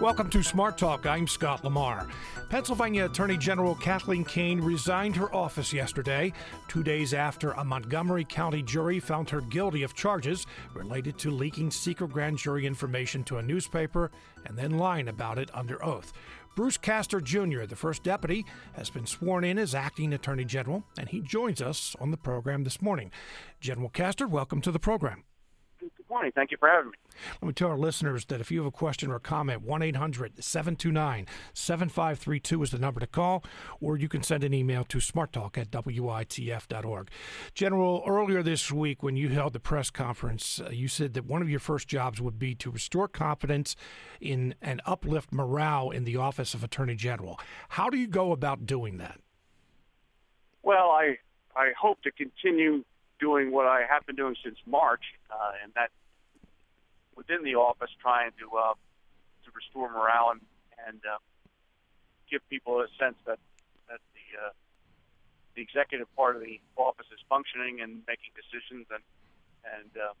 Welcome to Smart Talk. I'm Scott Lamar. Pennsylvania Attorney General Kathleen Kane resigned her office yesterday, two days after a Montgomery County jury found her guilty of charges related to leaking secret grand jury information to a newspaper and then lying about it under oath. Bruce Castor Jr., the first deputy, has been sworn in as acting attorney general, and he joins us on the program this morning. General Castor, welcome to the program. Good morning. Thank you for having me. Let me tell our listeners that if you have a question or comment, 1 800 729 7532 is the number to call, or you can send an email to smarttalk at witf.org. General, earlier this week when you held the press conference, uh, you said that one of your first jobs would be to restore confidence in and uplift morale in the Office of Attorney General. How do you go about doing that? Well, I, I hope to continue doing what I have been doing since March, uh, and that within the office, trying to uh, to restore morale and and uh, give people a sense that that the uh, the executive part of the office is functioning and making decisions and and uh,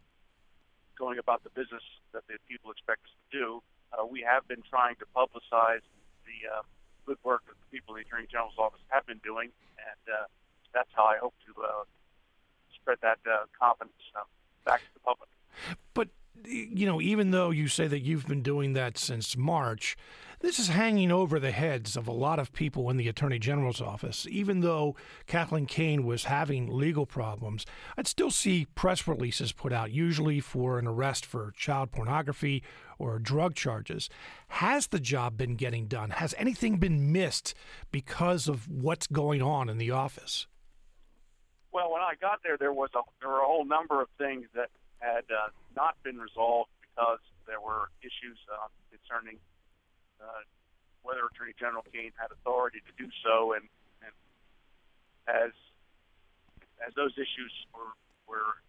going about the business that the people expect us to do. Uh, we have been trying to publicize the uh, good work that the people in the Attorney General's office have been doing, and uh, that's how I hope to uh, spread that uh, confidence uh, back to the public. But you know, even though you say that you've been doing that since March, this is hanging over the heads of a lot of people in the Attorney General's office. Even though Kathleen Kane was having legal problems, I'd still see press releases put out, usually for an arrest for child pornography or drug charges. Has the job been getting done? Has anything been missed because of what's going on in the office? Well, when I got there, there was a there were a whole number of things that had uh, not been resolved because there were issues uh, concerning uh, whether Attorney General Kane had authority to do so, and, and as as those issues were were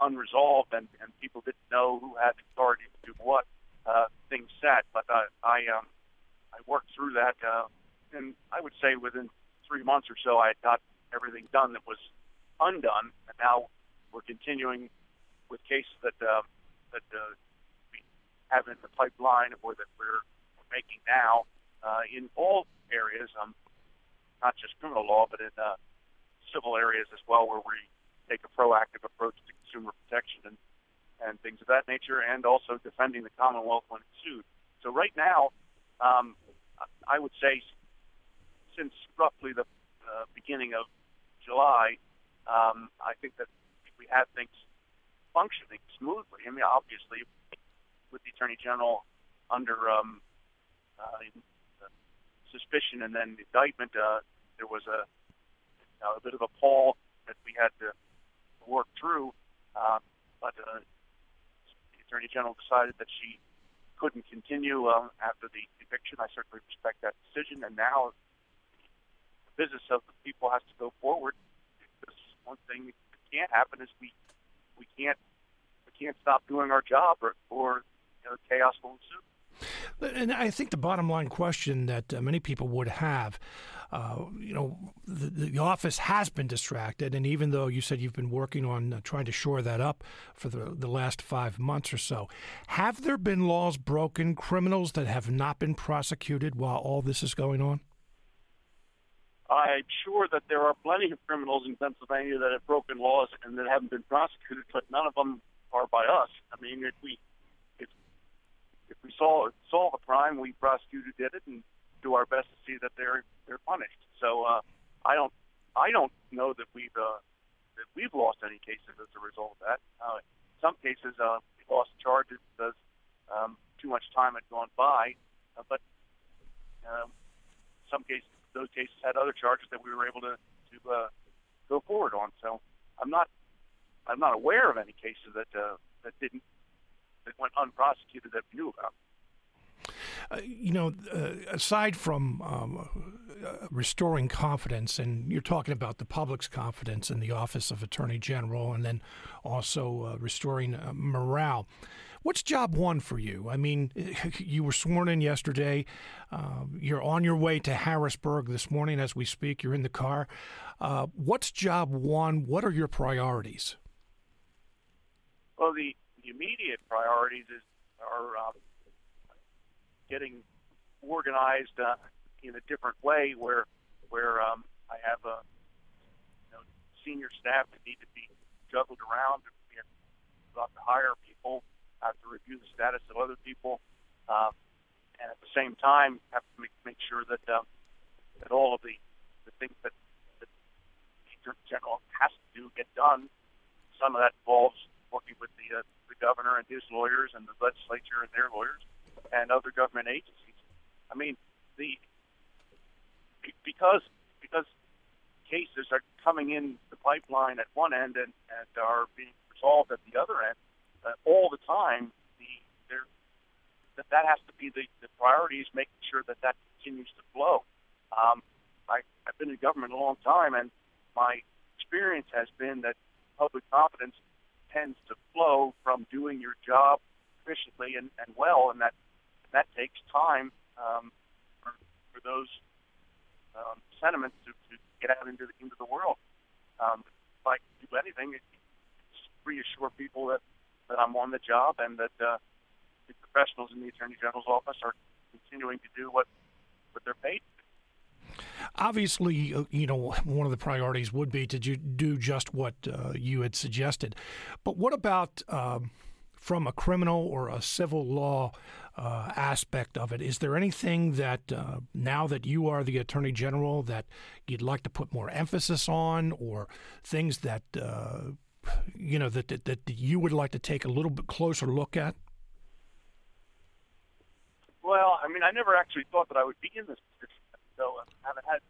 unresolved and, and people didn't know who had authority to do what, uh, things sat. But I I, um, I worked through that, uh, and I would say within three months or so, I had got everything done that was undone, and now we're continuing with cases that uh, that uh, we have in the pipeline or that we're making now uh, in all areas, um, not just criminal law, but in uh, civil areas as well, where we take a proactive approach to consumer protection and and things of that nature, and also defending the Commonwealth when it's sued. So right now, um, I would say since roughly the uh, beginning of July, um, I think that we have things functioning smoothly. I mean, obviously, with the attorney general under um, uh, suspicion and then indictment, uh, there was a a bit of a pall that we had to work through. Uh, but uh, the attorney general decided that she couldn't continue uh, after the eviction. I certainly respect that decision. And now the business of the people has to go forward. Because one thing that can't happen is we we can't we can't stop doing our job, or, or you know, chaos will ensue. And I think the bottom line question that uh, many people would have, uh, you know, the, the, office has been distracted, and even though you said you've been working on uh, trying to shore that up for the, the last five months or so, have there been laws broken, criminals that have not been prosecuted while all this is going on? I'm sure that there are plenty of criminals in Pennsylvania that have broken laws and that haven't been prosecuted, but none of them are by us. I mean, if we if if we saw saw the crime, we prosecuted did it and do our best to see that they're they're punished. So uh, I don't I don't know that we've uh, that we've lost any cases as a result of that. Uh, some cases uh, we lost charges because um, too much time had gone by, uh, but um, some cases those cases had other charges that we were able to to uh, go forward on. So I'm not I'm not aware of any cases that uh, that didn't that went unprosecuted that we knew about. Uh, you know, uh, aside from um, uh, restoring confidence, and you're talking about the public's confidence in the Office of Attorney General, and then also uh, restoring uh, morale. What's job one for you? I mean, you were sworn in yesterday. Uh, you're on your way to Harrisburg this morning as we speak. You're in the car. Uh, what's job one? What are your priorities? Well, the, the immediate priorities is are um, getting organized uh, in a different way, where where um, I have a you know, senior staff that need to be juggled around. We have to hire people, have to review the status of other people, uh, and at the same time have to make, make sure that uh, that all of the the things that, that the General has to do get done. Some of that involves working with the uh, the governor and his lawyers and the legislature and their lawyers and other government agencies. I mean, the because because cases are coming in the pipeline at one end and, and are being resolved at the other end uh, all the time. The there that that has to be the, the priority is making sure that that continues to flow. Um, I, I've been in government a long time, and my experience has been that public confidence tends to flow from doing your job efficiently and, and well, and that that takes time um, for, for those um, sentiments to, to get out into the, into the world. Um, if I do anything, it's reassure people that, that I'm on the job and that uh, the professionals in the Attorney General's office are continuing to do what, what they're paid Obviously, uh, you know, one of the priorities would be to do just what uh, you had suggested. But what about um, from a criminal or a civil law uh, aspect of it? Is there anything that uh, now that you are the Attorney General that you'd like to put more emphasis on, or things that uh, you know that, that that you would like to take a little bit closer look at? Well, I mean, I never actually thought that I would be in this position so I haven't had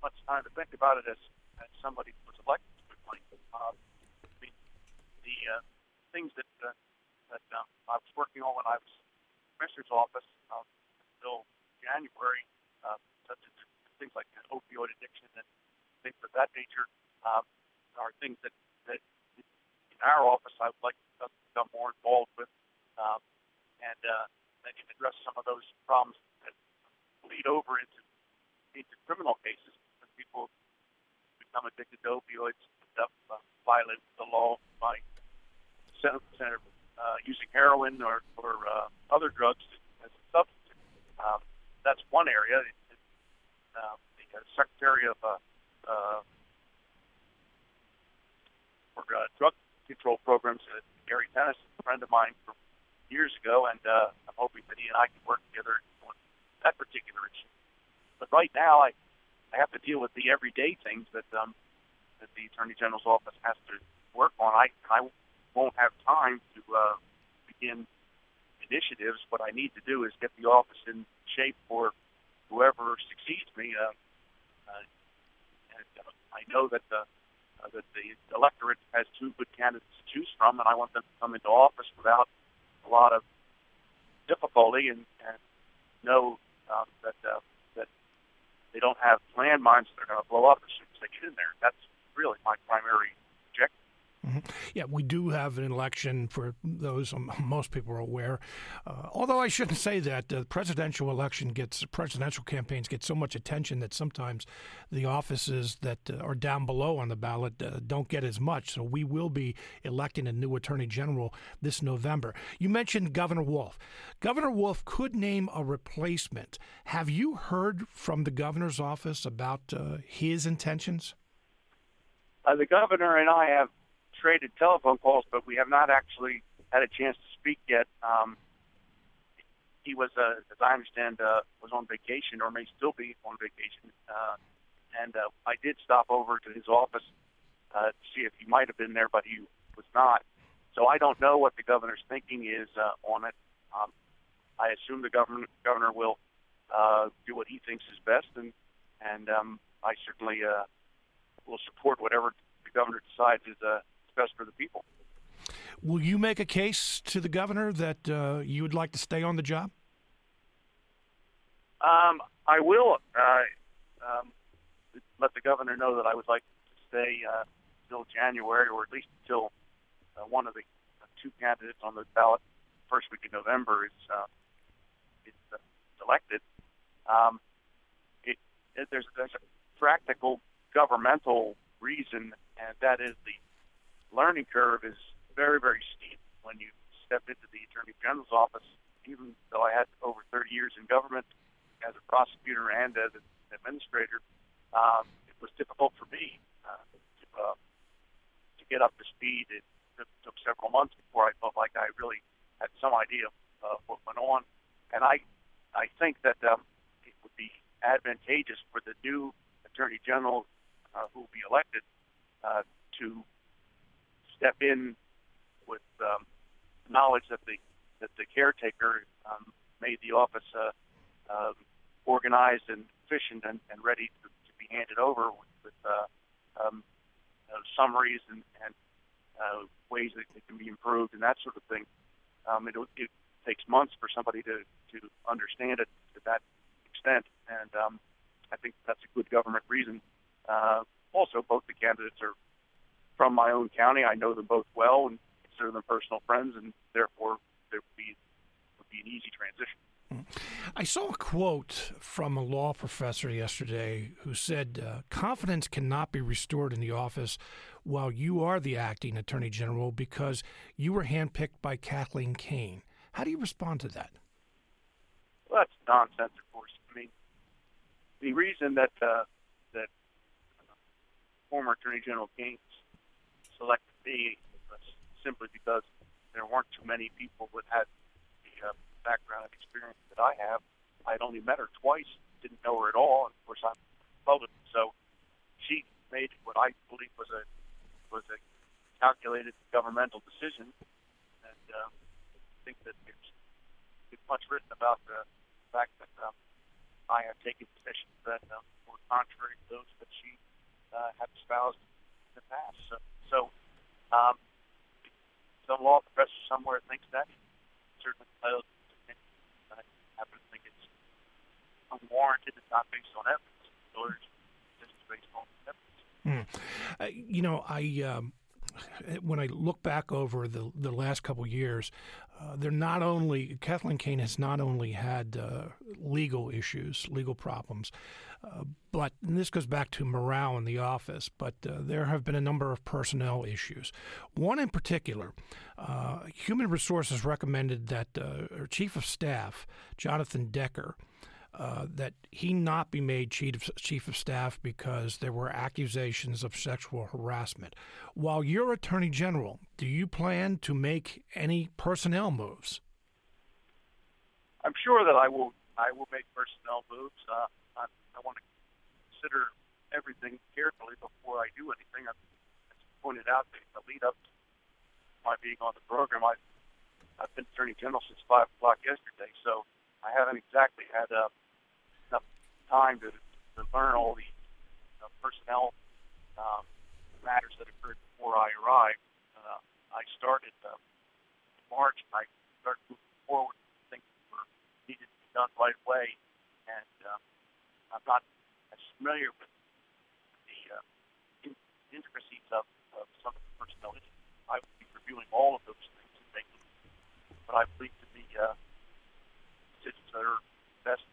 much time to think about it as, as somebody who was elected to the point. Um, I mean, the uh, things that uh, that um, I was working on when I was commissioner's office um, until January, uh, such as things like opioid addiction and things of that nature, um, are things that, that in our office I would like to become more involved with um, and uh, and address some of those problems that lead over into into criminal cases when people become addicted to opioids, end up uh, violating the law by center, uh, using heroin or, or uh, other drugs as a substitute. Um, that's one area. It, it, uh, the uh, Secretary of uh, uh, for uh, drug control programs, uh, Gary Tennis, a friend of mine from years ago, and uh, I'm hoping that he and I can work together on that particular issue. But right now, I I have to deal with the everyday things that um, that the Attorney General's office has to work on. I I won't have time to uh, begin initiatives. What I need to do is get the office in shape for whoever succeeds me. Uh, uh, and uh, I know that the uh, that the electorate has two good candidates to choose from, and I want them to come into office without a lot of difficulty and, and know um, that uh, they don't have landmines that are going to blow up as soon as they get in there. That's really my primary Mm-hmm. Yeah, we do have an election for those um, most people are aware. Uh, although I shouldn't say that the presidential election gets presidential campaigns get so much attention that sometimes the offices that uh, are down below on the ballot uh, don't get as much. So we will be electing a new attorney general this November. You mentioned Governor Wolf. Governor Wolf could name a replacement. Have you heard from the governor's office about uh, his intentions? Uh, the governor and I have traded telephone calls, but we have not actually had a chance to speak yet. Um, he was, uh, as I understand, uh, was on vacation or may still be on vacation. Uh, and uh, I did stop over to his office uh, to see if he might have been there, but he was not. So I don't know what the governor's thinking is uh, on it. Um, I assume the governor governor will uh, do what he thinks is best, and and um, I certainly uh, will support whatever the governor decides is uh, best for the people. Will you make a case to the governor that uh, you would like to stay on the job? Um, I will uh, um, let the governor know that I would like to stay uh, until January, or at least until uh, one of the two candidates on the ballot first week of November is uh, is uh, elected. Um, it, it, there's there's a practical governmental reason, and that is the learning curve is very, very steep when you step into the Attorney General's office. Even though I had over 30 years in government as a prosecutor and as an administrator, um, it was difficult for me uh, to, uh, to get up to speed. It took several months before I felt like I really had some idea of what went on. And I, I think that um, it would be advantageous for the new attorney general uh, who will be elected uh, to step in with um, knowledge that the that the caretaker um, made the office uh, uh, organized and efficient and, and ready to, to be handed over with, with uh, um, uh, summaries and, and uh, ways that it can be improved and that sort of thing. Um, it, it takes months for somebody to, to understand it to that extent, and um, I think that's a good government reason. Uh, also, both the candidates are from my own county. I know them both well and consider them personal friends, and therefore there would be would be an easy transition. I saw a quote from a law professor yesterday who said, uh, Confidence cannot be restored in the office while you are the acting attorney general because you were handpicked by Kathleen Kane. How do you respond to that? Well, that's nonsense, of course. I mean, the reason that uh, that uh, former Attorney General Kane selected me simply because there weren't too many people that had the uh, background and experience that I have. I'd only met her twice, didn't know her at all, and of course I'm Republican. So she made what I believe was a was a calculated governmental decision, and um, I think that there's, there's much written about the fact that um, I have taken positions that um, were contrary to those that she uh, had espoused in the past. So, so um, some law professor somewhere thinks that certainly entitled happen to think it's unwarranted. It's not based on evidence. It's just based on evidence. Mm. Uh, you know, I. Um when I look back over the the last couple years, uh, they're not only Kathleen Kane has not only had uh, legal issues, legal problems, uh, but this goes back to morale in the office. But uh, there have been a number of personnel issues. One in particular, uh, Human Resources recommended that uh, Chief of Staff Jonathan Duecker uh, that he not be made chief of, chief of staff because there were accusations of sexual harassment. While you're attorney general, do you plan to make any personnel moves? I'm sure that I will. I will make personnel moves. Uh, I, I want to consider everything carefully before I do anything. I've, as pointed out, the lead up to my being on the program, I, I've been attorney general since five o'clock yesterday, so I haven't exactly had uh, time to, to learn all the uh, personnel um, matters that occurred before I arrived. Uh, I started uh, March. I started moving forward. Things were needed to be done right away, and um, I'm not as familiar with the uh, in- intricacies of, of some of the personnel issues. I will be reviewing all of those things but I believe to be uh, decisions that are best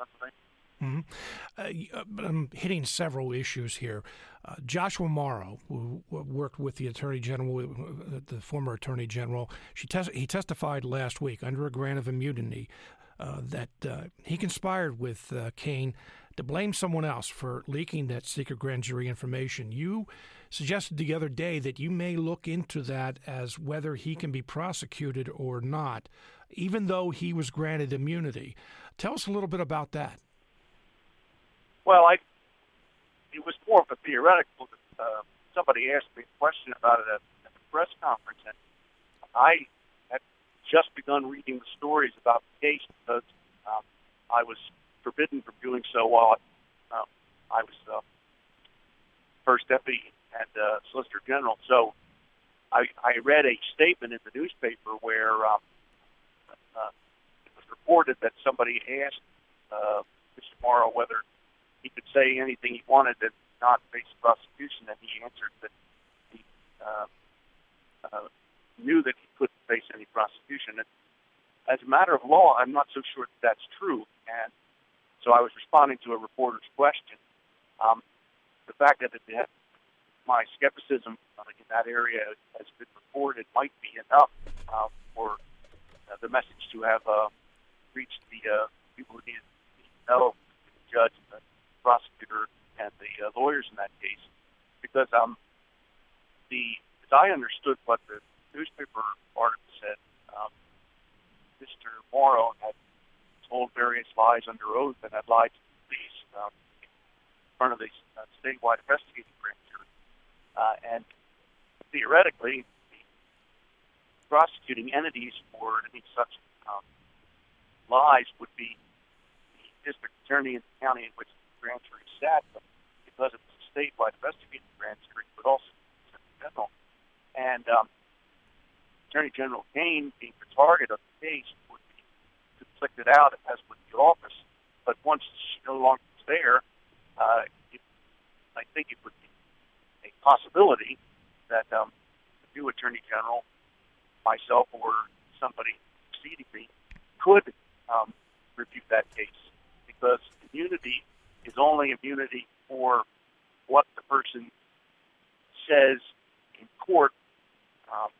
Pennsylvania. Mm-hmm. Uh, but I'm hitting several issues here. Uh, Joshua Morrow, who worked with the Attorney General, uh, the former Attorney General, she tes- he testified last week under a grant of immunity uh, that uh, he conspired with uh, Kane to blame someone else for leaking that secret grand jury information. You suggested the other day that you may look into that as whether he can be prosecuted or not, even though he was granted immunity. Tell us a little bit about that. Well, I it was more of a theoretical. Uh, somebody asked me a question about it at, at the press conference, and I had just begun reading the stories about the case because um, I was forbidden from doing so while uh, I was uh, first deputy and uh, solicitor general. So I, I read a statement in the newspaper where um, reported that somebody asked uh, Mr. Morrow whether he could say anything he wanted and not face prosecution, and he answered that he uh, uh, knew that he couldn't face any prosecution. And as a matter of law, I'm not so sure that that's true. And so I was responding to a reporter's question. Um, the fact that it, my skepticism uh, in that area has been reported might be enough uh, for uh, the message to have uh, reached the uh, people who needed to know, the judge, the prosecutor, and the uh, lawyers in that case, because um, the as I understood what the newspaper article said, um, Mr. Morrow had told various lies under oath and had lied to the police um, in front of the uh, statewide investigating grand jury, uh, and theoretically, the prosecuting entities for any such um, lies would be the district attorney in the county in which the grand jury sat, but because it's a statewide investigating grand jury, but also general. And um, Attorney General Kane, being the target of the case, would be conflicted out as with the office. But once she no longer is there, uh, it, I think it would be a possibility that um, the new Attorney General, myself, or somebody succeeding me, could um, review that case because immunity is only immunity for what the person says in court. Um,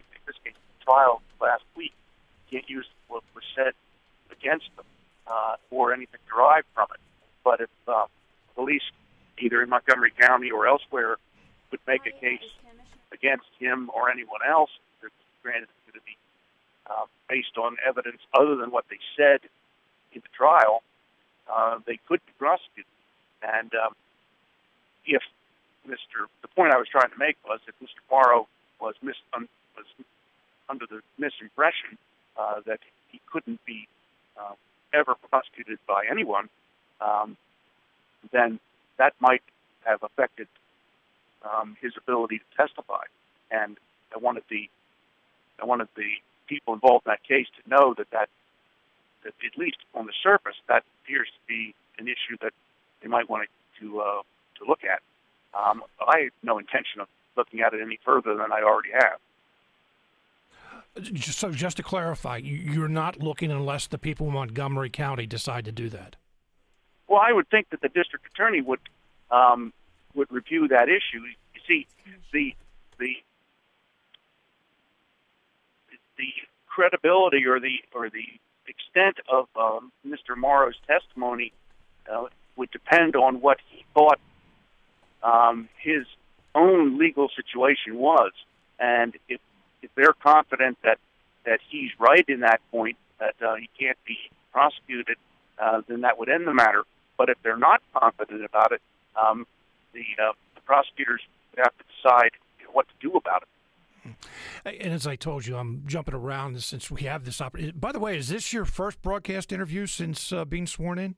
in this case, trial last week, can't use what was said against them uh, or anything derived from it. But if uh, police, either in Montgomery County or elsewhere, would make a case against him or anyone else, granted it's going to be uh, based on evidence other than what they said in the trial, uh, they could be prosecuted. And um, if Mr. The point I was trying to make was if Mr. Morrow was mis um, was under the misimpression uh, that he couldn't be uh, ever prosecuted by anyone, um, then that might have affected um, his ability to testify. And I wanted the I wanted the people involved in that case to know that that, that at least on the surface that appears to be an issue that they might want to to, uh, to look at. Um, I have no intention of looking at it any further than I already have. So, just to clarify, you're not looking unless the people in Montgomery County decide to do that. Well, I would think that the district attorney would um, would review that issue. You see, the the the credibility or the or the extent of um, Mr. Morrow's testimony uh, would depend on what he thought um, his own legal situation was, and if if they're confident that that he's right in that point that uh, he can't be prosecuted, uh, then that would end the matter. But if they're not confident about it, um, the, uh, the prosecutors have to decide what to do about it. And as I told you, I'm jumping around since we have this opportunity. By the way, is this your first broadcast interview since uh, being sworn in?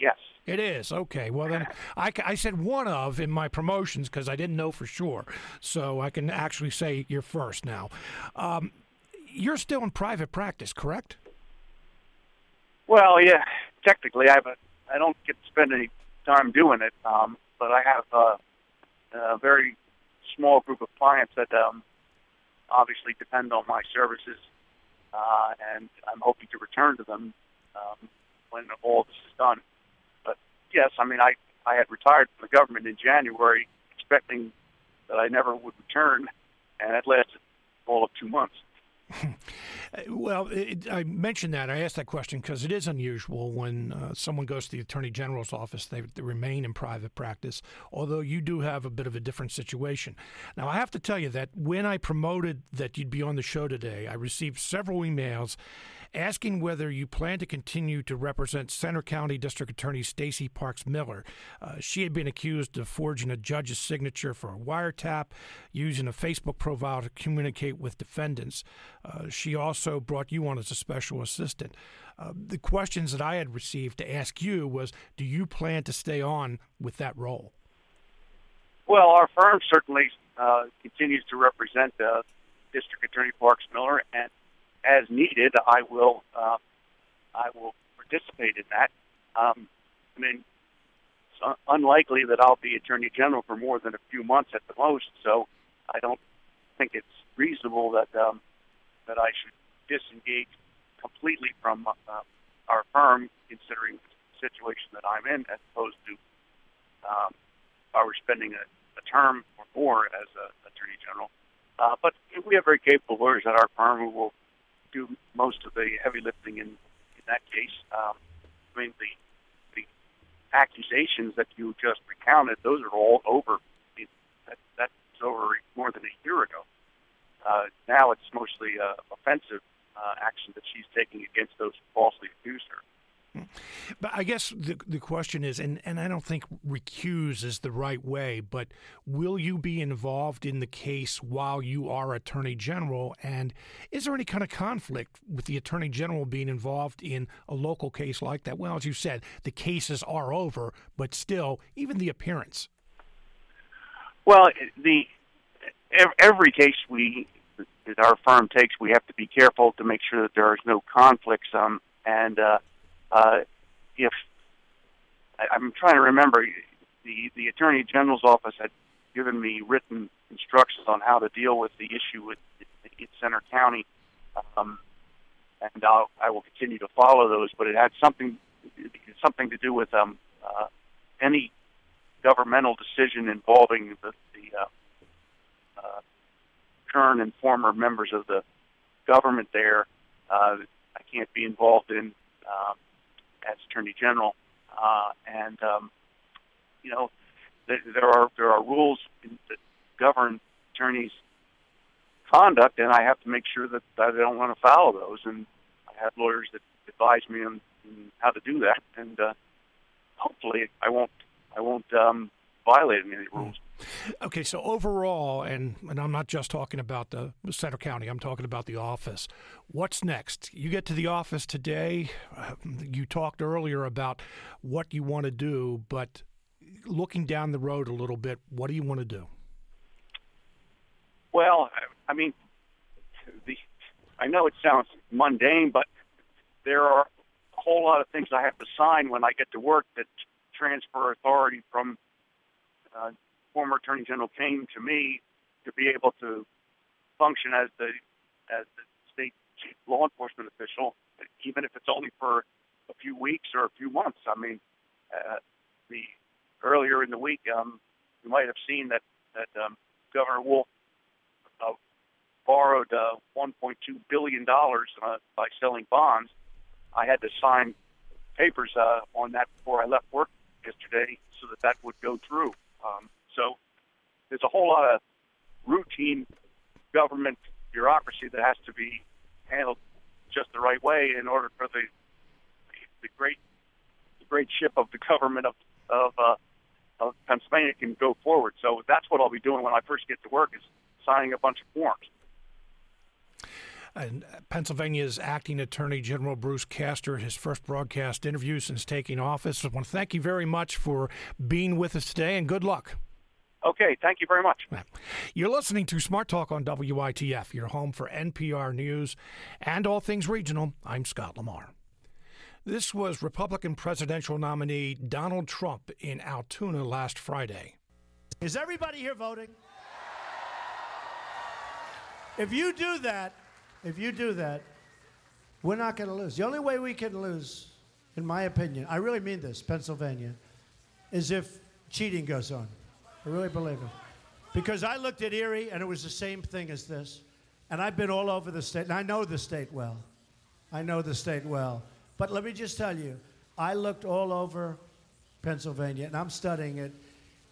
Yes. It is okay. Well, then I, I said one of in my promotions because I didn't know for sure, so I can actually say you're first now. Um, you're still in private practice, correct? Well, yeah. Technically, I haven't. I don't get to spend any time doing it, um, but I have uh, a very small group of clients that um, obviously depend on my services, uh, and I'm hoping to return to them um, when all this is done But yes, I mean, I, I had retired from the government in January, expecting that I never would return, and it lasted all of two months. well, it, I mentioned that. I asked that question because it is unusual when uh, someone goes to the Attorney General's office, they, they, remain in private practice, although you do have a bit of a different situation. Now, I have to tell you that when I promoted that you'd be on the show today, I received several emails asking whether you plan to continue to represent Centre County District Attorney Stacy Parks Miller. Uh, she had been accused of forging a judge's signature for a wiretap, using a Facebook profile to communicate with defendants. Uh, she also brought you on as a special assistant. Uh, the questions that I had received to ask you was Do you plan to stay on with that role? Well, our firm certainly uh, continues to represent uh, District Attorney Parks Miller, and as needed, I will uh, I will participate in that. Um, I mean, it's unlikely that I'll be Attorney General for more than a few months at the most, so I don't think it's reasonable that um, that I should disengage completely from uh, our firm, considering the situation that I'm in, as opposed to um, if I were spending a, a term or more as a Attorney General. Uh, but we have very capable lawyers at our firm who will do most of the heavy lifting in, in that case. Um, I mean, the the accusations that you just recounted, those are all over. That, that's over more than a year ago. Uh, now it's mostly uh, offensive uh, action that she's taking against those falsely accused her. But I guess the the question is, and, and I don't think recuse is the right way, but will you be involved in the case while you are Attorney General? And is there any kind of conflict with the Attorney General being involved in a local case like that? Well, as you said, the cases are over, but still, even the appearance. Well, the every case we that our firm takes, we have to be careful to make sure that there is no conflicts. Um, and uh, uh, if I, I'm trying to remember, the the attorney general's office had given me written instructions on how to deal with the issue with in Centre County, um, and I'll, I will continue to follow those. But it had something something to do with um, uh, any governmental decision involving the, the uh, uh, current and former members of the government there. Uh, I can't be involved in. Um, as Attorney General, uh, and um, you know th- there are there are rules that govern attorneys' conduct, and I have to make sure that I don't want to follow those. And I have lawyers that advise me on, on how to do that, and uh, hopefully I won't I won't um, violate any rules. Okay, so overall, and, and I'm not just talking about the Centre County, I'm talking about the office. What's next? You get to the office today. Uh, you talked earlier about what you want to do, but looking down the road a little bit, what do you want to do? Well, I mean, the, I know it sounds mundane, but there are a whole lot of things I have to sign when I get to work that transfer authority from uh, former Attorney General Kane to me to be able to function as the as the state chief law enforcement official, even if it's only for a few weeks or a few months. I mean, uh, the earlier in the week, um, you might have seen that that um, Governor Wolf uh, borrowed uh, 1.2 billion dollars uh, by selling bonds. I had to sign papers uh, on that before I left work yesterday, so that that would go through. Um, so there's a whole lot of routine government bureaucracy that has to be handled just the right way in order for the the great the great ship of the government of of, uh, of Pennsylvania can go forward. So that's what I'll be doing when I first get to work is signing a bunch of forms. And Pennsylvania's acting Attorney General Bruce Castor, his first broadcast interview since taking office. I want to thank you very much for being with us today and good luck. Okay, thank you very much. You're listening to Smart Talk on WITF, your home for NPR News and all things regional. I'm Scott Lamar. This was Republican presidential nominee Donald Trump in Altoona last Friday. Is everybody here voting? If you do that, if you do that, we're not going to lose. The only way we can lose, in my opinion, I really mean this, Pennsylvania, is if cheating goes on. I really believe it. Because I looked at Erie and it was the same thing as this. And I've been all over the state, and I know the state well. I know the state well. But let me just tell you, I looked all over Pennsylvania, and I'm studying it.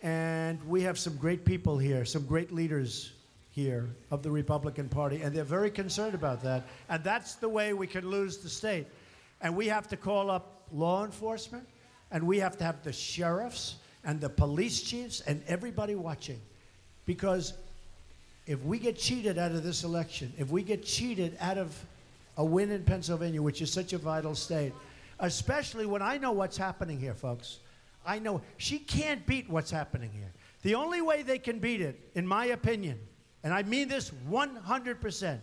And we have some great people here, some great leaders here of the Republican Party, and they're very concerned about that. And that's the way we can lose the state. And we have to call up law enforcement, and we have to have the sheriffs and the police chiefs and everybody watching. Because if we get cheated out of this election, if we get cheated out of a win in Pennsylvania, which is such a vital state, especially when I know what's happening here, folks. I know she can't beat what's happening here. The only way they can beat it, in my opinion, and I mean this 100%,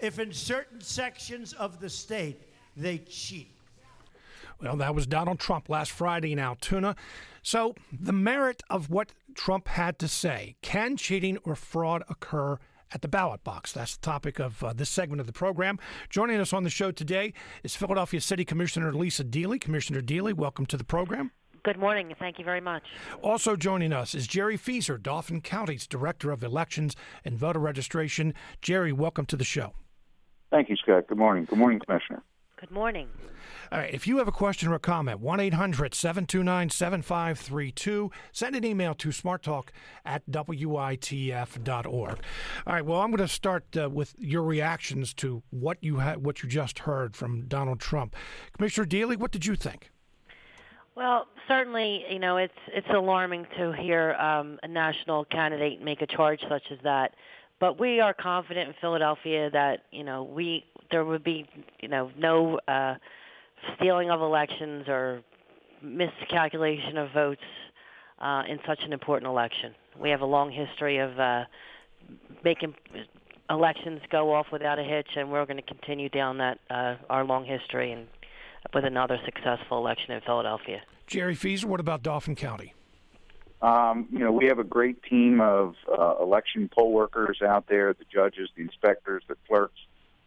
if in certain sections of the state they cheat. Well, that was Donald Trump last Friday in Altoona. So, the merit of what Trump had to say can cheating or fraud occur at the ballot box? That's the topic of uh, this segment of the program. Joining us on the show today is Philadelphia City Commissioner Lisa Deeley. Commissioner Deeley, welcome to the program. Good morning. Thank you very much. Also joining us is Jerry Feaser, Dauphin County's Director of Elections and Voter Registration. Jerry, welcome to the show. Thank you, Scott. Good morning. Good morning, Commissioner. Good morning. All right, if you have a question or a comment, 1 800 729 7532. Send an email to smarttalk at witf.org. All right, well, I'm going to start uh, with your reactions to what you, ha- what you just heard from Donald Trump. Commissioner Deeley, what did you think? Well, certainly, you know, it's it's alarming to hear um, a national candidate make a charge such as that. But we are confident in Philadelphia that you know we there would be you know no uh, stealing of elections or miscalculation of votes uh, in such an important election. We have a long history of uh, making elections go off without a hitch, and we're going to continue down that uh, our long history and with another successful election in Philadelphia. Jerry Feaser, what about Dauphin County? Um, you know, we have a great team of uh, election poll workers out there the judges, the inspectors, the clerks,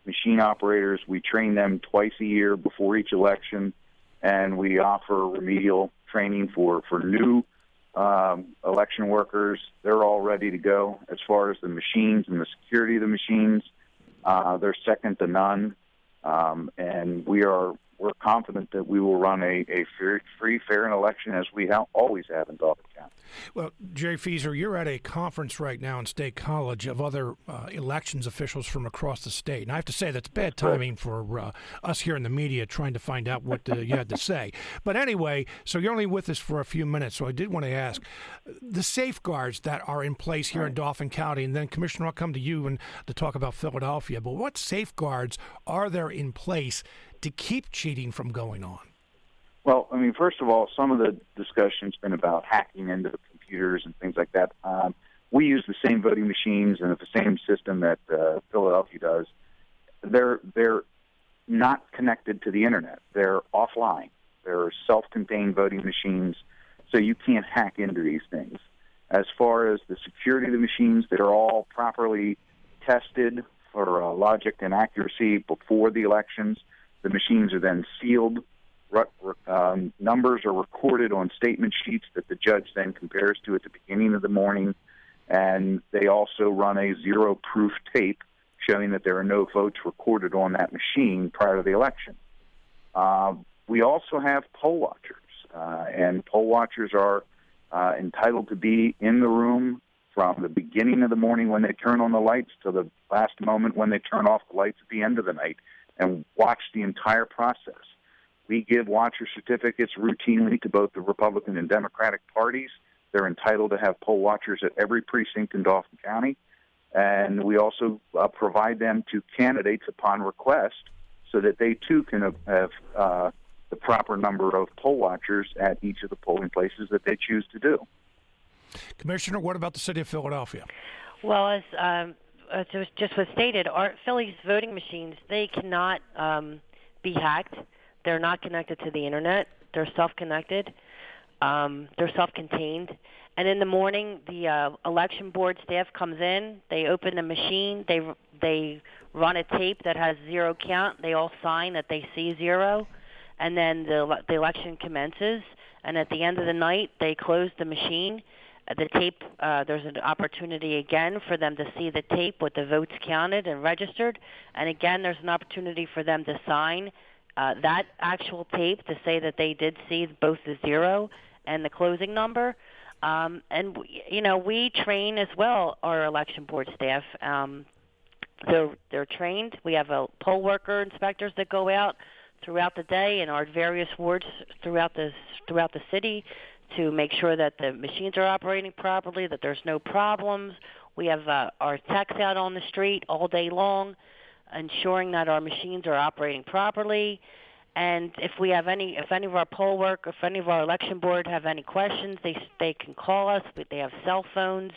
machine operators. We train them twice a year before each election, and we offer remedial training for, for new um, election workers. They're all ready to go. As far as the machines and the security of the machines, uh, they're second to none. Um, and we are we're confident that we will run a, a free, free, fair, and election as we ha- always have in Dauphin County. Well, Jerry Feaser, you're at a conference right now in State College of other uh, elections officials from across the state. And I have to say that's bad timing for uh, us here in the media trying to find out what uh, you had to say. But anyway, so you're only with us for a few minutes, so I did want to ask the safeguards that are in place here in Dauphin County, and then Commissioner, I'll come to you and to talk about Philadelphia. But what safeguards are there in place to keep cheating from going on? Well, I mean, first of all, some of the discussion's been about hacking into computers and things like that. Um, we use the same voting machines and the same system that uh, Philadelphia does. They're they're not connected to the internet. They're offline. They're self-contained voting machines, so you can't hack into these things. As far as the security of the machines, they're all properly tested for uh, logic and accuracy before the elections. The machines are then sealed um, numbers are recorded on statement sheets that the judge then compares to at the beginning of the morning, and they also run a zero proof tape showing that there are no votes recorded on that machine prior to the election. Uh, we also have poll watchers, uh, and poll watchers are uh, entitled to be in the room from the beginning of the morning when they turn on the lights to the last moment when they turn off the lights at the end of the night and watch the entire process. We give watcher certificates routinely to both the Republican and Democratic parties. They're entitled to have poll watchers at every precinct in Dauphin County. And we also uh, provide them to candidates upon request so that they too can have, have uh, the proper number of poll watchers at each of the polling places that they choose to do. Commissioner, what about the city of Philadelphia? Well, as um, as just was stated, our Philly's voting machines they cannot um, be hacked. They're not connected to the internet. They're self-connected. Um, they're self-contained. And in the morning, the uh, election board staff comes in. They open the machine. They they run a tape that has zero count. They all sign that they see zero, and then the the election commences. And at the end of the night, they close the machine. The tape. Uh, there's an opportunity again for them to see the tape with the votes counted and registered. And again, there's an opportunity for them to sign uh, that actual tape to say that they did see both the zero and the closing number. Um, and you know, we train as well our election board staff. Um, they're they're trained. We have a poll worker inspectors that go out throughout the day in our various wards throughout the throughout the city to make sure that the machines are operating properly, that there's no problems. We have uh, our techs out on the street all day long ensuring that our machines are operating properly. And if we have any, if any of our poll work, if any of our election board have any questions, they they can call us. They have cell phones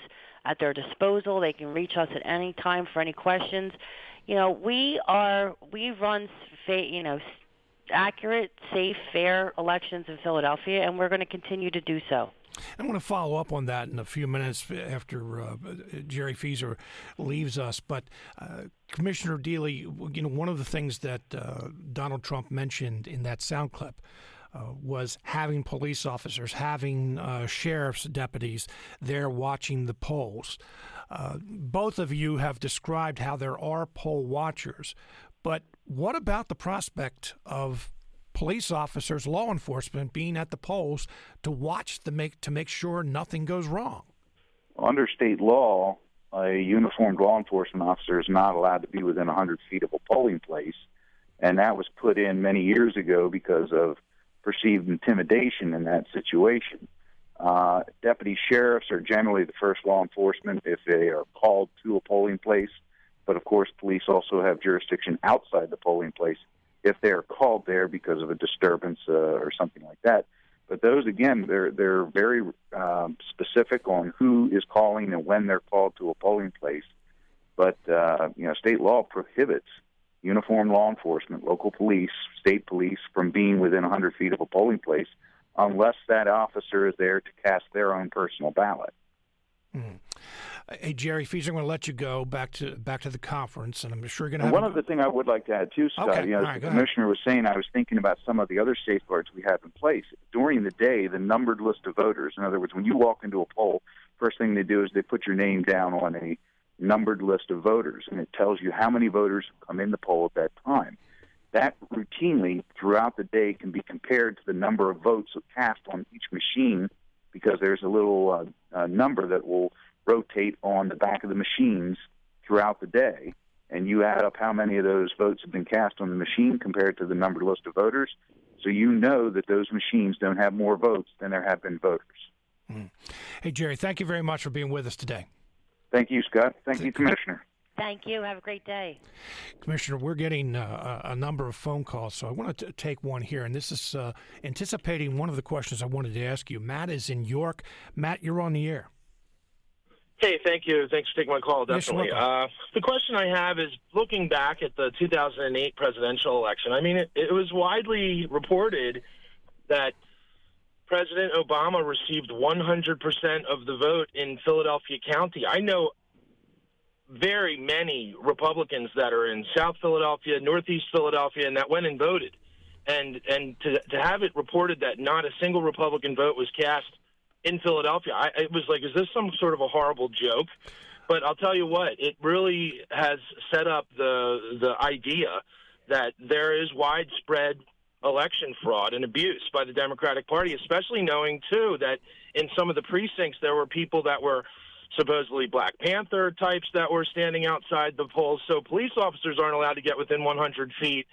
at their disposal. They can reach us at any time for any questions. You know, we are we run, you know, accurate, safe, fair elections in Philadelphia, and we're going to continue to do so. I want to follow up on that in a few minutes after uh, Jerry Feaser leaves us. But uh, Commissioner Deeley, you know, one of the things that uh, Donald Trump mentioned in that sound clip uh, was having police officers, having uh, sheriff's deputies there watching the polls. Uh, both of you have described how there are poll watchers, but what about the prospect of police officers, law enforcement being at the polls to watch the make to make sure nothing goes wrong? Under state law, a uniformed law enforcement officer is not allowed to be within 100 feet of a polling place, and that was put in many years ago because of perceived intimidation in that situation. Uh, deputy sheriffs are generally the first law enforcement if they are called to a polling place, but of course, police also have jurisdiction outside the polling place if they are called there because of a disturbance uh, or something like that. But those, again, they're they're very um, specific on who is calling and when they're called to a polling place. But uh, you know, state law prohibits uniformed law enforcement, local police, state police from being within 100 feet of a polling place unless that officer is there to cast their own personal ballot. Mm-hmm. Hey Jerry Feaser, I'm going to let you go back to back to the conference, and I'm sure you're going to. Have one a... other thing I would like to add too, Scott. Okay. You know, right, as the commissioner ahead. was saying, I was thinking about some of the other safeguards we have in place during the day. The numbered list of voters. In other words, when you walk into a poll, first thing they do is they put your name down on a numbered list of voters, and it tells you how many voters come in the poll at that time. That routinely throughout the day can be compared to the number of votes cast on each machine because there's a little uh, uh, number that will rotate on the back of the machines throughout the day. And you add up how many of those votes have been cast on the machine compared to the numbered list of voters. So you know that those machines don't have more votes than there have been voters. Mm. Hey, Jerry, thank you very much for being with us today. Thank you, Scott. Thank you, Commissioner. Thank you. Have a great day. Commissioner, we're getting uh, a number of phone calls, so I want to take one here. And this is uh, anticipating one of the questions I wanted to ask you. Matt is in York. Matt, you're on the air. Hey, thank you. Thanks for taking my call. Definitely. Uh, the question I have is looking back at the 2008 presidential election. I mean, it, it was widely reported that President Obama received 100% of the vote in Philadelphia County. I know very many Republicans that are in South Philadelphia, Northeast Philadelphia, and that went and voted. And and to to have it reported that not a single Republican vote was cast in Philadelphia, I, it was like, is this some sort of a horrible joke? But I'll tell you what, it really has set up the the idea that there is widespread election fraud and abuse by the Democratic Party, especially knowing too that in some of the precincts there were people that were supposedly Black Panther types that were standing outside the polls. So police officers aren't allowed to get within 100 feet.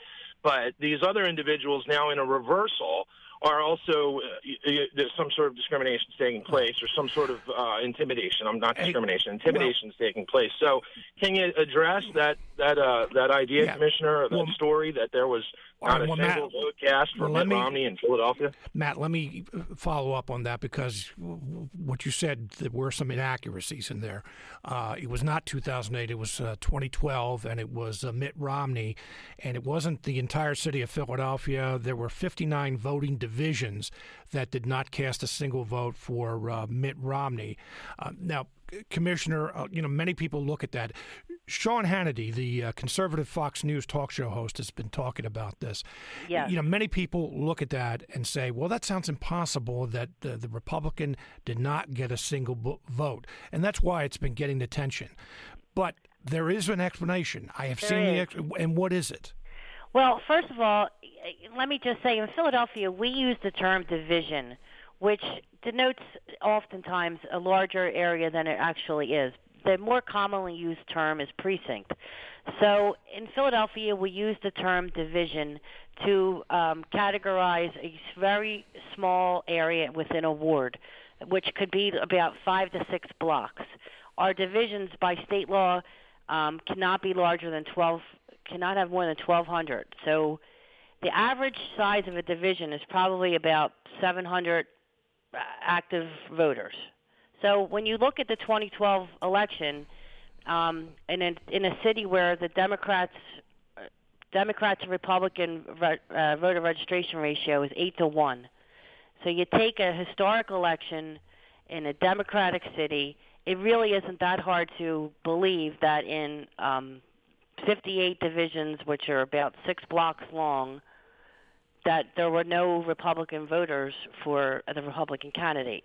But these other individuals now in a reversal are also uh, there's some sort of discrimination taking place or some sort of uh, intimidation. I'm not discrimination. Intimidation is taking place. So, can you address that that uh, that idea, Yeah. Commissioner, that Well- story that there was not well, a Matt- single vote cast for well, let Mitt me- Romney in Philadelphia? Matt, let me follow up on that because what you said, there were some inaccuracies in there. Uh, it was not 2008, it was uh, 2012, and it was uh, Mitt Romney, and it wasn't the entire city of Philadelphia. There were 59 voting divisions that did not cast a single vote for uh, Mitt Romney. Uh, now, Commissioner, uh, you know, many people look at that. Sean Hannity, the uh, conservative Fox News talk show host, has been talking about this. Yes. You know, many people look at that and say, well, that sounds impossible that uh, the Republican did not get a single bo- vote. And that's why it's been getting attention. But there is an explanation. I have There seen the is. ex- and what is it? Well, first of all, let me just say in Philadelphia, we use the term division, which denotes oftentimes a larger area than it actually is. The more commonly used term is precinct. So in Philadelphia, we use the term division to um, categorize a very small area within a ward, which could be about five to six blocks. Our divisions, by state law, um, cannot be larger than 12, cannot have more than 1,200. So the average size of a division is probably about 700 uh, active voters. So when you look at the 2012 election, um, in a, in a city where the Democrats uh, Democrats and Republican re- uh, voter registration ratio is eight to one. So you take a historic election in a Democratic city. It really isn't that hard to believe that in um, 58 divisions, which are about six blocks long, that there were no Republican voters for the Republican candidate.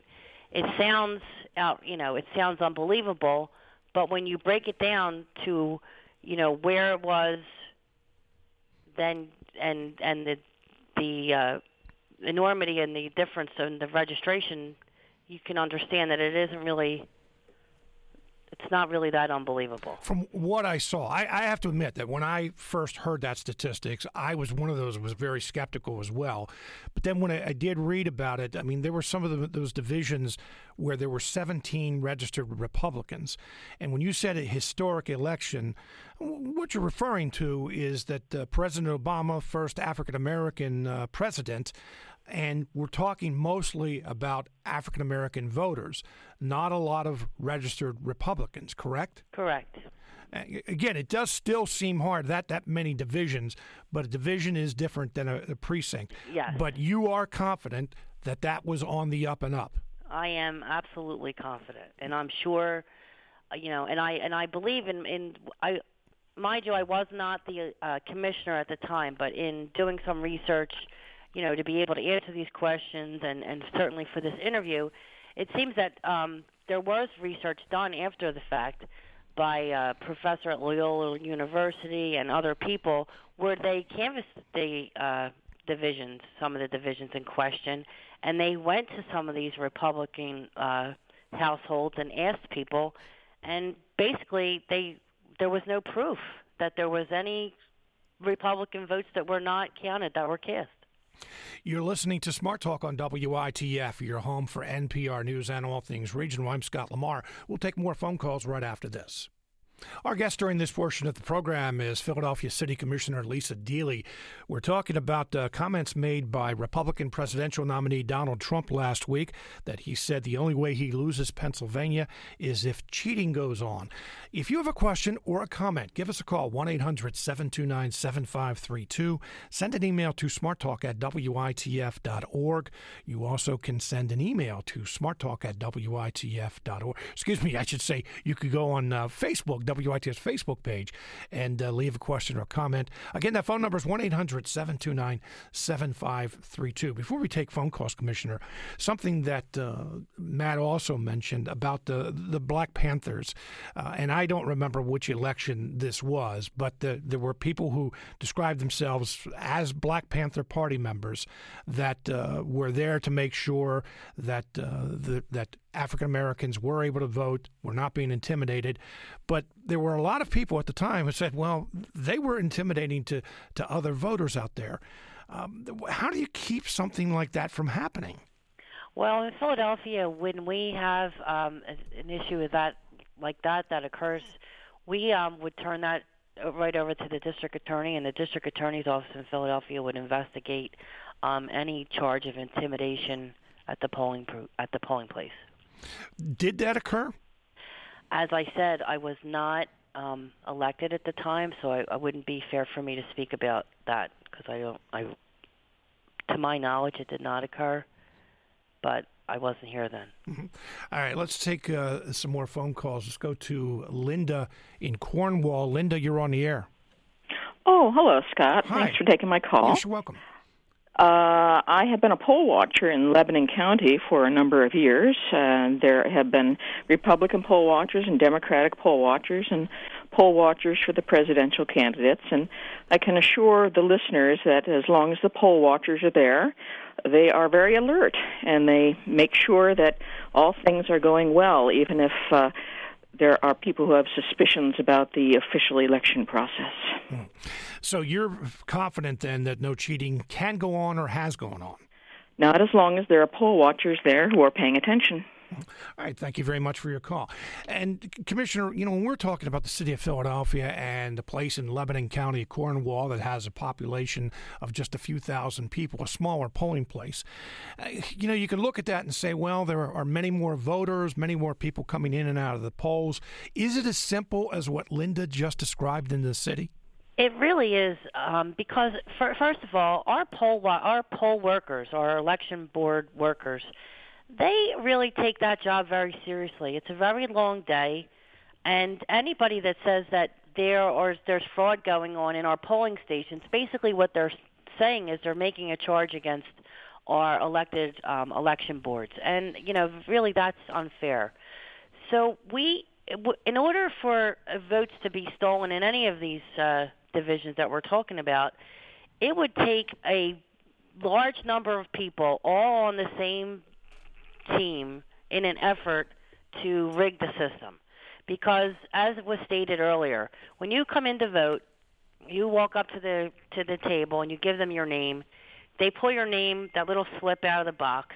It sounds out, you know, it sounds unbelievable, but when you break it down to, you know, where it was then and and the the uh, enormity and the difference in the registration, you can understand that it isn't really it's not really that unbelievable. From what I saw, I, I, have to admit that when I first heard that statistics, I was one of those was very skeptical as well. But then when I, I did read about it, I mean, there were some of the, those divisions where there were 17 registered Republicans, and when you said a historic election, what you're referring to is that uh, President Obama, first African American uh, president, and we're talking mostly about African American voters, not a lot of registered Republicans, correct? Correct. Again, it does still seem hard that that many divisions, but a division is different than a, a precinct. Yes. But you are confident that that was on the up and up. I am absolutely confident, and I'm sure, uh, you know, and I and I believe in in I. Mind you, I was not the uh, commissioner at the time, but in doing some research you know, to be able to answer these questions and, and certainly for this interview, it seems that um, there was research done after the fact by a professor at Loyola University and other people where they canvassed the uh, divisions, some of the divisions in question, and they went to some of these Republican uh, households and asked people, and basically they there was no proof that there was any Republican votes that were not counted that were cast. You're listening to Smart Talk on WITF, your home for NPR News and all things regional. I'm Scott Lamar. We'll take more phone calls right after this. Our guest during this portion of the program is Philadelphia City Commissioner Lisa Deeley. We're talking about uh, comments made by Republican presidential nominee Donald Trump last week that he said the only way he loses Pennsylvania is if cheating goes on. If you have a question or a comment, give us a call 1 800 729 7532. Send an email to smarttalk at witf.org. You also can send an email to smarttalk at witf.org. Excuse me, I should say you could go on uh, Facebook WITF's Facebook page and uh, leave a question or comment. Again, that phone number is 1 800 729 7532. Before we take phone calls, Commissioner, something that uh, Matt also mentioned about the, the Black Panthers, uh, and I don't remember which election this was, but the, there were people who described themselves as Black Panther Party members that uh, were there to make sure that uh, the, that African Americans were able to vote, were not being intimidated. But there were a lot of people at the time who said, well, they were intimidating to, to other voters out there. Um, how do you keep something like that from happening? Well, in Philadelphia, when we have um, an issue with that, like that, that occurs, we um, would turn that right over to the district attorney, and the district attorney's office in Philadelphia would investigate um, any charge of intimidation at the polling at the polling place. Did that occur? As I said, I was not um, elected at the time, so I, I wouldn't be fair for me to speak about that because I don't. I, to my knowledge, it did not occur, but I wasn't here then. Mm-hmm. All right, let's take uh, some more phone calls. Let's go to Linda in Cornwall. Linda, you're on the air. Oh, hello, Scott. Hi. Thanks for taking my call. Yes, you're welcome. Uh, I have been a poll watcher in Lebanon County for a number of years. Uh, there have been Republican poll watchers and Democratic poll watchers and poll watchers for the presidential candidates. And I can assure the listeners that as long as the poll watchers are there, they are very alert and they make sure that all things are going well, even if uh, there are people who have suspicions about the official election process. Hmm. So you're confident then that no cheating can go on or has gone on? Not as long as there are poll watchers there who are paying attention. All right, thank you very much for your call. And Commissioner, you know, when we're talking about the city of Philadelphia and a place in Lebanon County, Cornwall, that has a population of just a few thousand people, a smaller polling place, uh, you know, you can look at that and say, well, there are many more voters, many more people coming in and out of the polls. Is it as simple as what Linda just described in the city? It really is um, because, for, first of all, our poll our poll workers, our election board workers, they really take that job very seriously. It's a very long day, and anybody that says that there or there's fraud going on in our polling stations, basically what they're saying is they're making a charge against our elected um, election boards, and you know, really, that's unfair. So we, in order for votes to be stolen in any of these uh, divisions that we're talking about, it would take a large number of people all on the same team in an effort to rig the system. Because as was stated earlier, when you come in to vote, you walk up to the to the table and you give them your name. They pull your name, that little slip out of the box.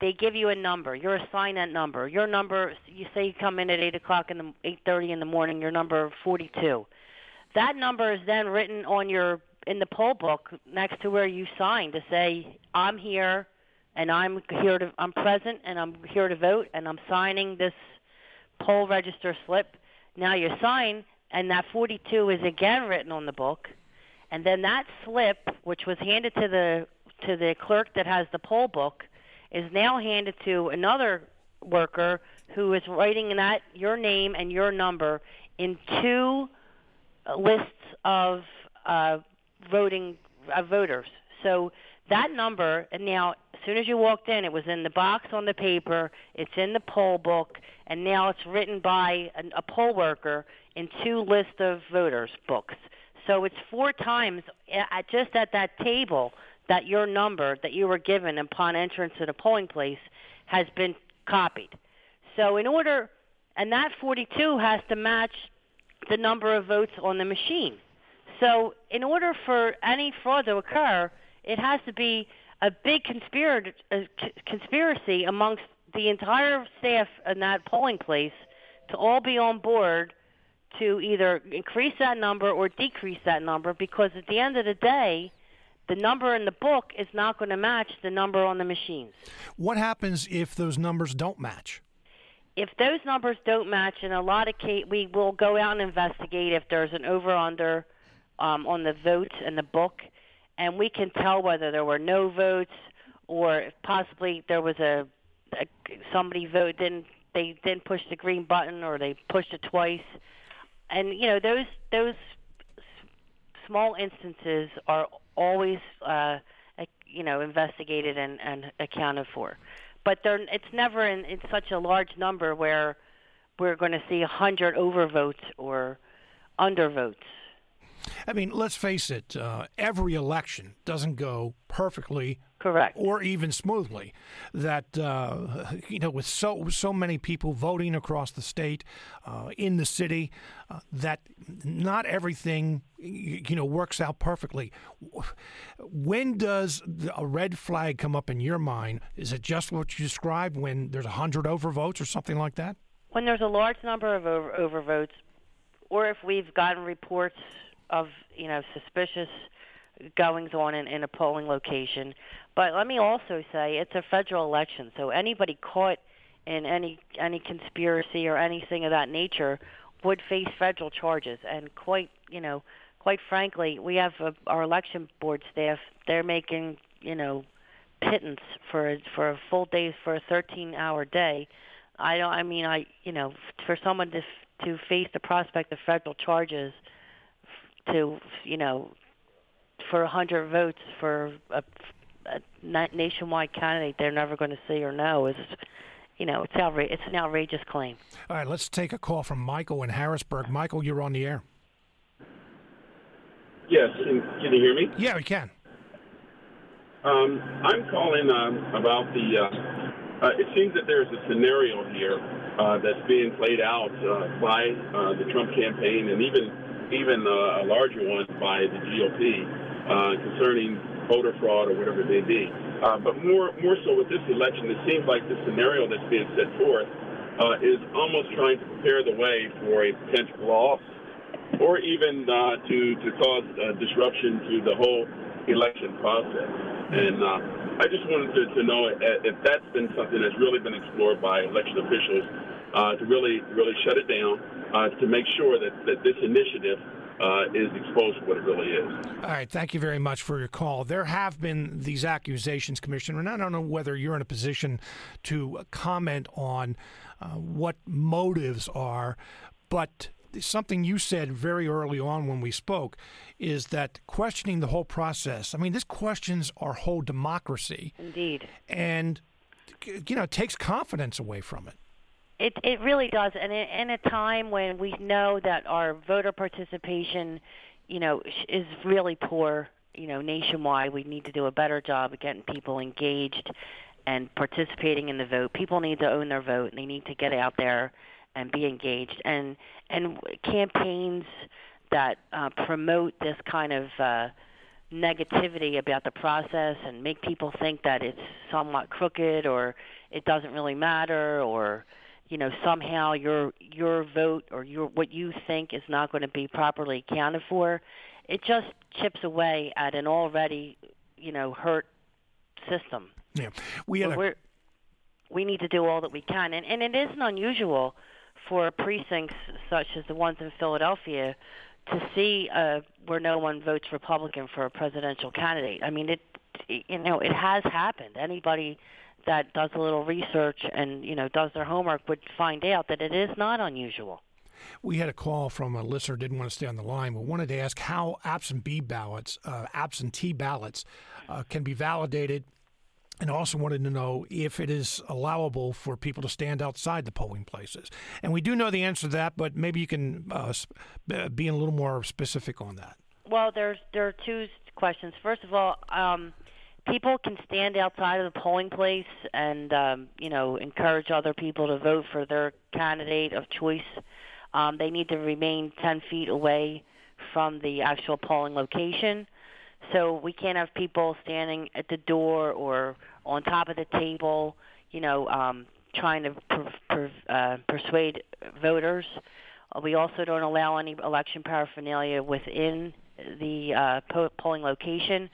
They give you a number. You're assigned that number. Your number. You say you come in at eight o'clock in the eight thirty in the morning. Your number forty two. That number is then written on your in the poll book next to where you sign to say I'm here and I'm here to I'm present and I'm here to vote and I'm signing this poll register slip. Now you sign and that 42 is again written on the book and then that slip which was handed to the to the clerk that has the poll book is now handed to another worker who is writing that your name and your number in two lists of uh, voting uh, voters. So that number, and now as soon as you walked in, it was in the box on the paper. It's in the poll book, and now it's written by a, a poll worker in two list of voters books. So it's four times eh, at, just at that table that your number that you were given upon entrance to the polling place has been copied. So in order, and that 42 has to match the number of votes on the machine. So in order for any fraud to occur, it has to be a big conspiracy, conspiracy amongst the entire staff in that polling place to all be on board to either increase that number or decrease that number because at the end of the day, the number in the book is not going to match the number on the machines. What happens if those numbers don't match? If those numbers don't match, in a lot of cases, we will go out and investigate if there's an over under um, on the votes in the book, and we can tell whether there were no votes or if possibly there was a, a somebody vote didn't they didn't push the green button or they pushed it twice, and you know those those small instances are always uh, you know investigated and, and accounted for, but they're it's never in, in such a large number where we're going to see a hundred overvotes or undervotes. I mean, let's face it, uh, every election doesn't go perfectly correct. or even smoothly. That uh, you know with so so many people voting across the state uh, in the city uh, that not everything you know works out perfectly. When does a red flag come up in your mind? Is it just what you described when there's a 100 overvotes or something like that? When there's a large number of over, overvotes or if we've gotten reports of you know suspicious goings on in, in a polling location. But let me also say it's a federal election, so anybody caught in any any conspiracy or anything of that nature would face federal charges. And quite you know, quite frankly, we have a, our election board staff. They're making you know pittance for for a full day for a 13 hour day. I don't. I mean, I you know, for someone to to face the prospect of federal charges to you know for a hundred votes for a, a nationwide candidate they're never going to see or know is you know it's outra- it's an outrageous claim. All right, let's take a call from Michael in Harrisburg. Michael, you're on the air. Yes, can, can you hear me? Yeah, we can. Um, I'm calling um, about the. Uh, uh, it seems that there's a scenario here uh, that's being played out uh, by uh, the Trump campaign and even even uh, a larger one by the GOP uh, concerning voter fraud or whatever it may be. Uh, but more, more so with this election, it seems like the scenario that's being set forth uh, is almost trying to prepare the way for a potential loss or even uh, to, to cause uh, disruption to the whole election process. And I just wanted to, to know if that's been something that's really been explored by election officials to really, really shut it down uh, to make sure that, that this initiative uh, is exposed to what it really is. All right, thank you very much for your call. There have been these accusations, Commissioner, and I don't know whether you're in a position to comment on uh, what motives are, but something you said very early on when we spoke is that questioning the whole process. I mean, this questions our whole democracy. Indeed. And you know, it takes confidence away from it. It it really does, and in, in a time when we know that our voter participation, you know, is really poor, you know, nationwide, we need to do a better job of getting people engaged and participating in the vote. People need to own their vote, and they need to get out there and be engaged. And and campaigns that uh, promote this kind of uh, negativity about the process and make people think that it's somewhat crooked or it doesn't really matter or you know somehow your your vote or your what you think is not going to be properly accounted for it just chips away at an already you know hurt system yeah we had a, we need to do all that we can and and it isn't unusual for precincts such as the ones in Philadelphia to see uh, where no one votes Republican for a presidential candidate. I mean, it you know it has happened. Anybody that does a little research and you know does their homework would find out that it is not unusual. We had a call from a listener didn't want to stay on the line, but wanted to ask how absentee ballots, uh, absentee ballots, uh, can be validated and also wanted to know if it is allowable for people to stand outside the polling places. And we do know the answer to that, but maybe you can uh, be a little more specific on that. Well, there's there are two questions. First of all, um, people can stand outside of the polling place and um, you know encourage other people to vote for their candidate of choice. Um, they need to remain 10 feet away from the actual polling location. So we can't have people standing at the door or on top of the table, you know, um, trying to per, per, uh, persuade voters. Uh, we also don't allow any election paraphernalia within the uh, po- polling location.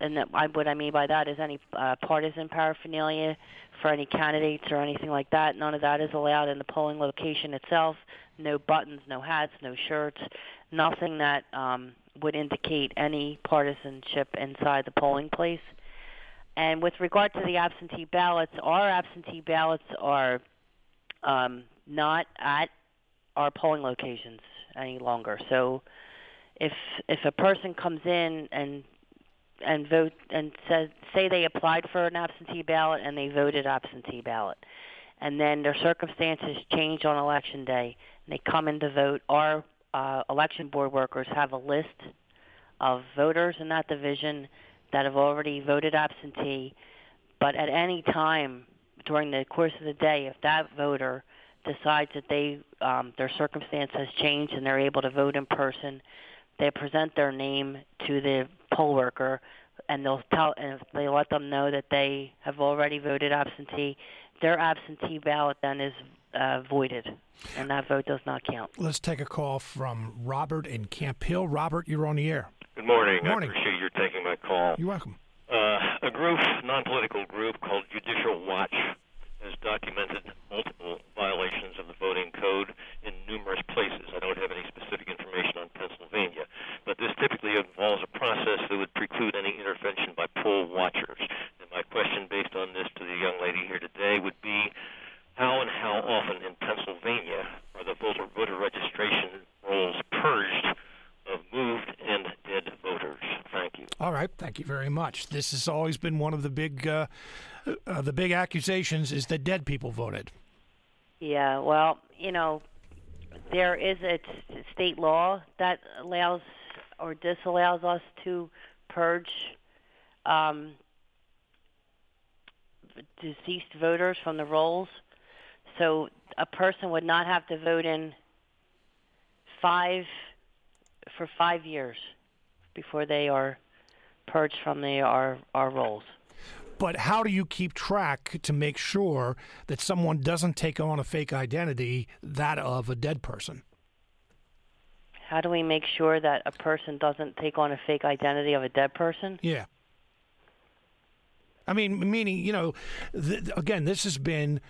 And that, what I mean by that is any uh, partisan paraphernalia for any candidates or anything like that. None of that is allowed in the polling location itself. No buttons, no hats, no shirts, nothing that um, would indicate any partisanship inside the polling place. And with regard to the absentee ballots, our absentee ballots are um, not at our polling locations any longer. So if if a person comes in and and vote and says say they applied for an absentee ballot and they voted absentee ballot. And then their circumstances change on election day. And they come in to vote. Our uh, election board workers have a list of voters in that division that have already voted absentee, but at any time during the course of the day, if that voter decides that they um, their circumstance has changed and they're able to vote in person, they present their name to the poll worker, and they'll tell and if they let them know that they have already voted absentee, their absentee ballot then is uh, voided, and that vote does not count. Let's take a call from Robert in Camp Hill. Robert, you're on the air. Good morning. Good morning. I appreciate your taking my call. You're welcome. Uh, a group, non-political group called Judicial Watch, has documented multiple violations of the voting code in numerous places. I don't have any specific information on Pennsylvania, but this typically involves a process that would preclude any intervention by poll watchers. And my question, based on this, to the young lady here today would be how and how often in Pennsylvania are the voter, voter registration rolls purged of moved and dead voters. Thank you. All right, thank you very much. This has always been one of the big, uh, uh, the big accusations is that dead people voted. Yeah, well, you know, there is a state law that allows or disallows us to purge um, deceased voters from the rolls. So a person would not have to vote in five for five years before they are purged from the our our rolls. But how do you keep track to make sure that someone doesn't take on a fake identity, that of a dead person? How do we make sure that a person doesn't take on a fake identity of a dead person? Yeah. I mean, meaning, you know, th- again, this has been.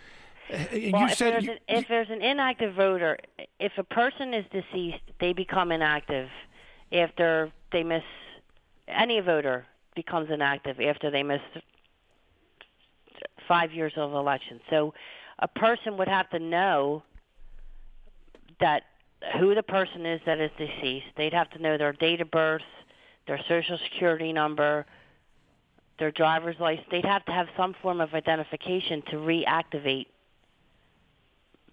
Uh, well, you if, said there's you, an, if there's an inactive voter, if a person is deceased, they become inactive after they miss. Any voter becomes inactive after they miss five years of election. So, a person would have to know that who the person is that is deceased. They'd have to know their date of birth, their social security number, their driver's license. They'd have to have some form of identification to reactivate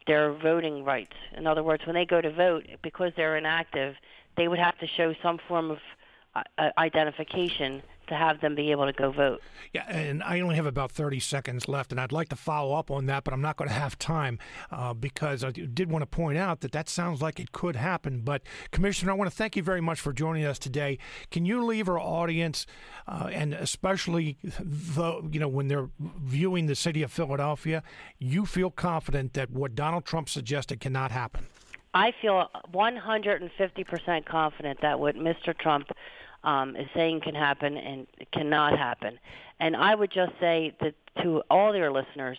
their voting rights. In other words, when they go to vote, because they're inactive, they would have to show some form of uh, identification to have them be able to go vote. Yeah, and I only have about 30 seconds left, and I'd like to follow up on that, but I'm not going to have time uh, because I did want to point out that that sounds like it could happen. But, Commissioner, I want to thank you very much for joining us today. Can you leave our audience, uh, and especially the, you know, when they're viewing the city of Philadelphia, you feel confident that what Donald Trump suggested cannot happen? I feel 150% confident that what Mr. Trump um, is saying can happen and cannot happen. And I would just say that to all your listeners,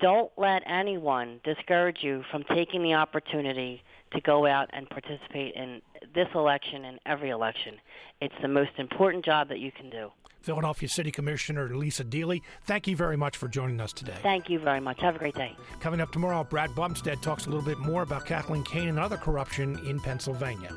don't let anyone discourage you from taking the opportunity to go out and participate in this election and every election. It's the most important job that you can do. Philadelphia City Commissioner Lisa Deeley, thank you very much for joining us today. Thank you very much. Have a great day. Coming up tomorrow, Brad Bumstead talks a little bit more about Kathleen Kane and other corruption in Pennsylvania.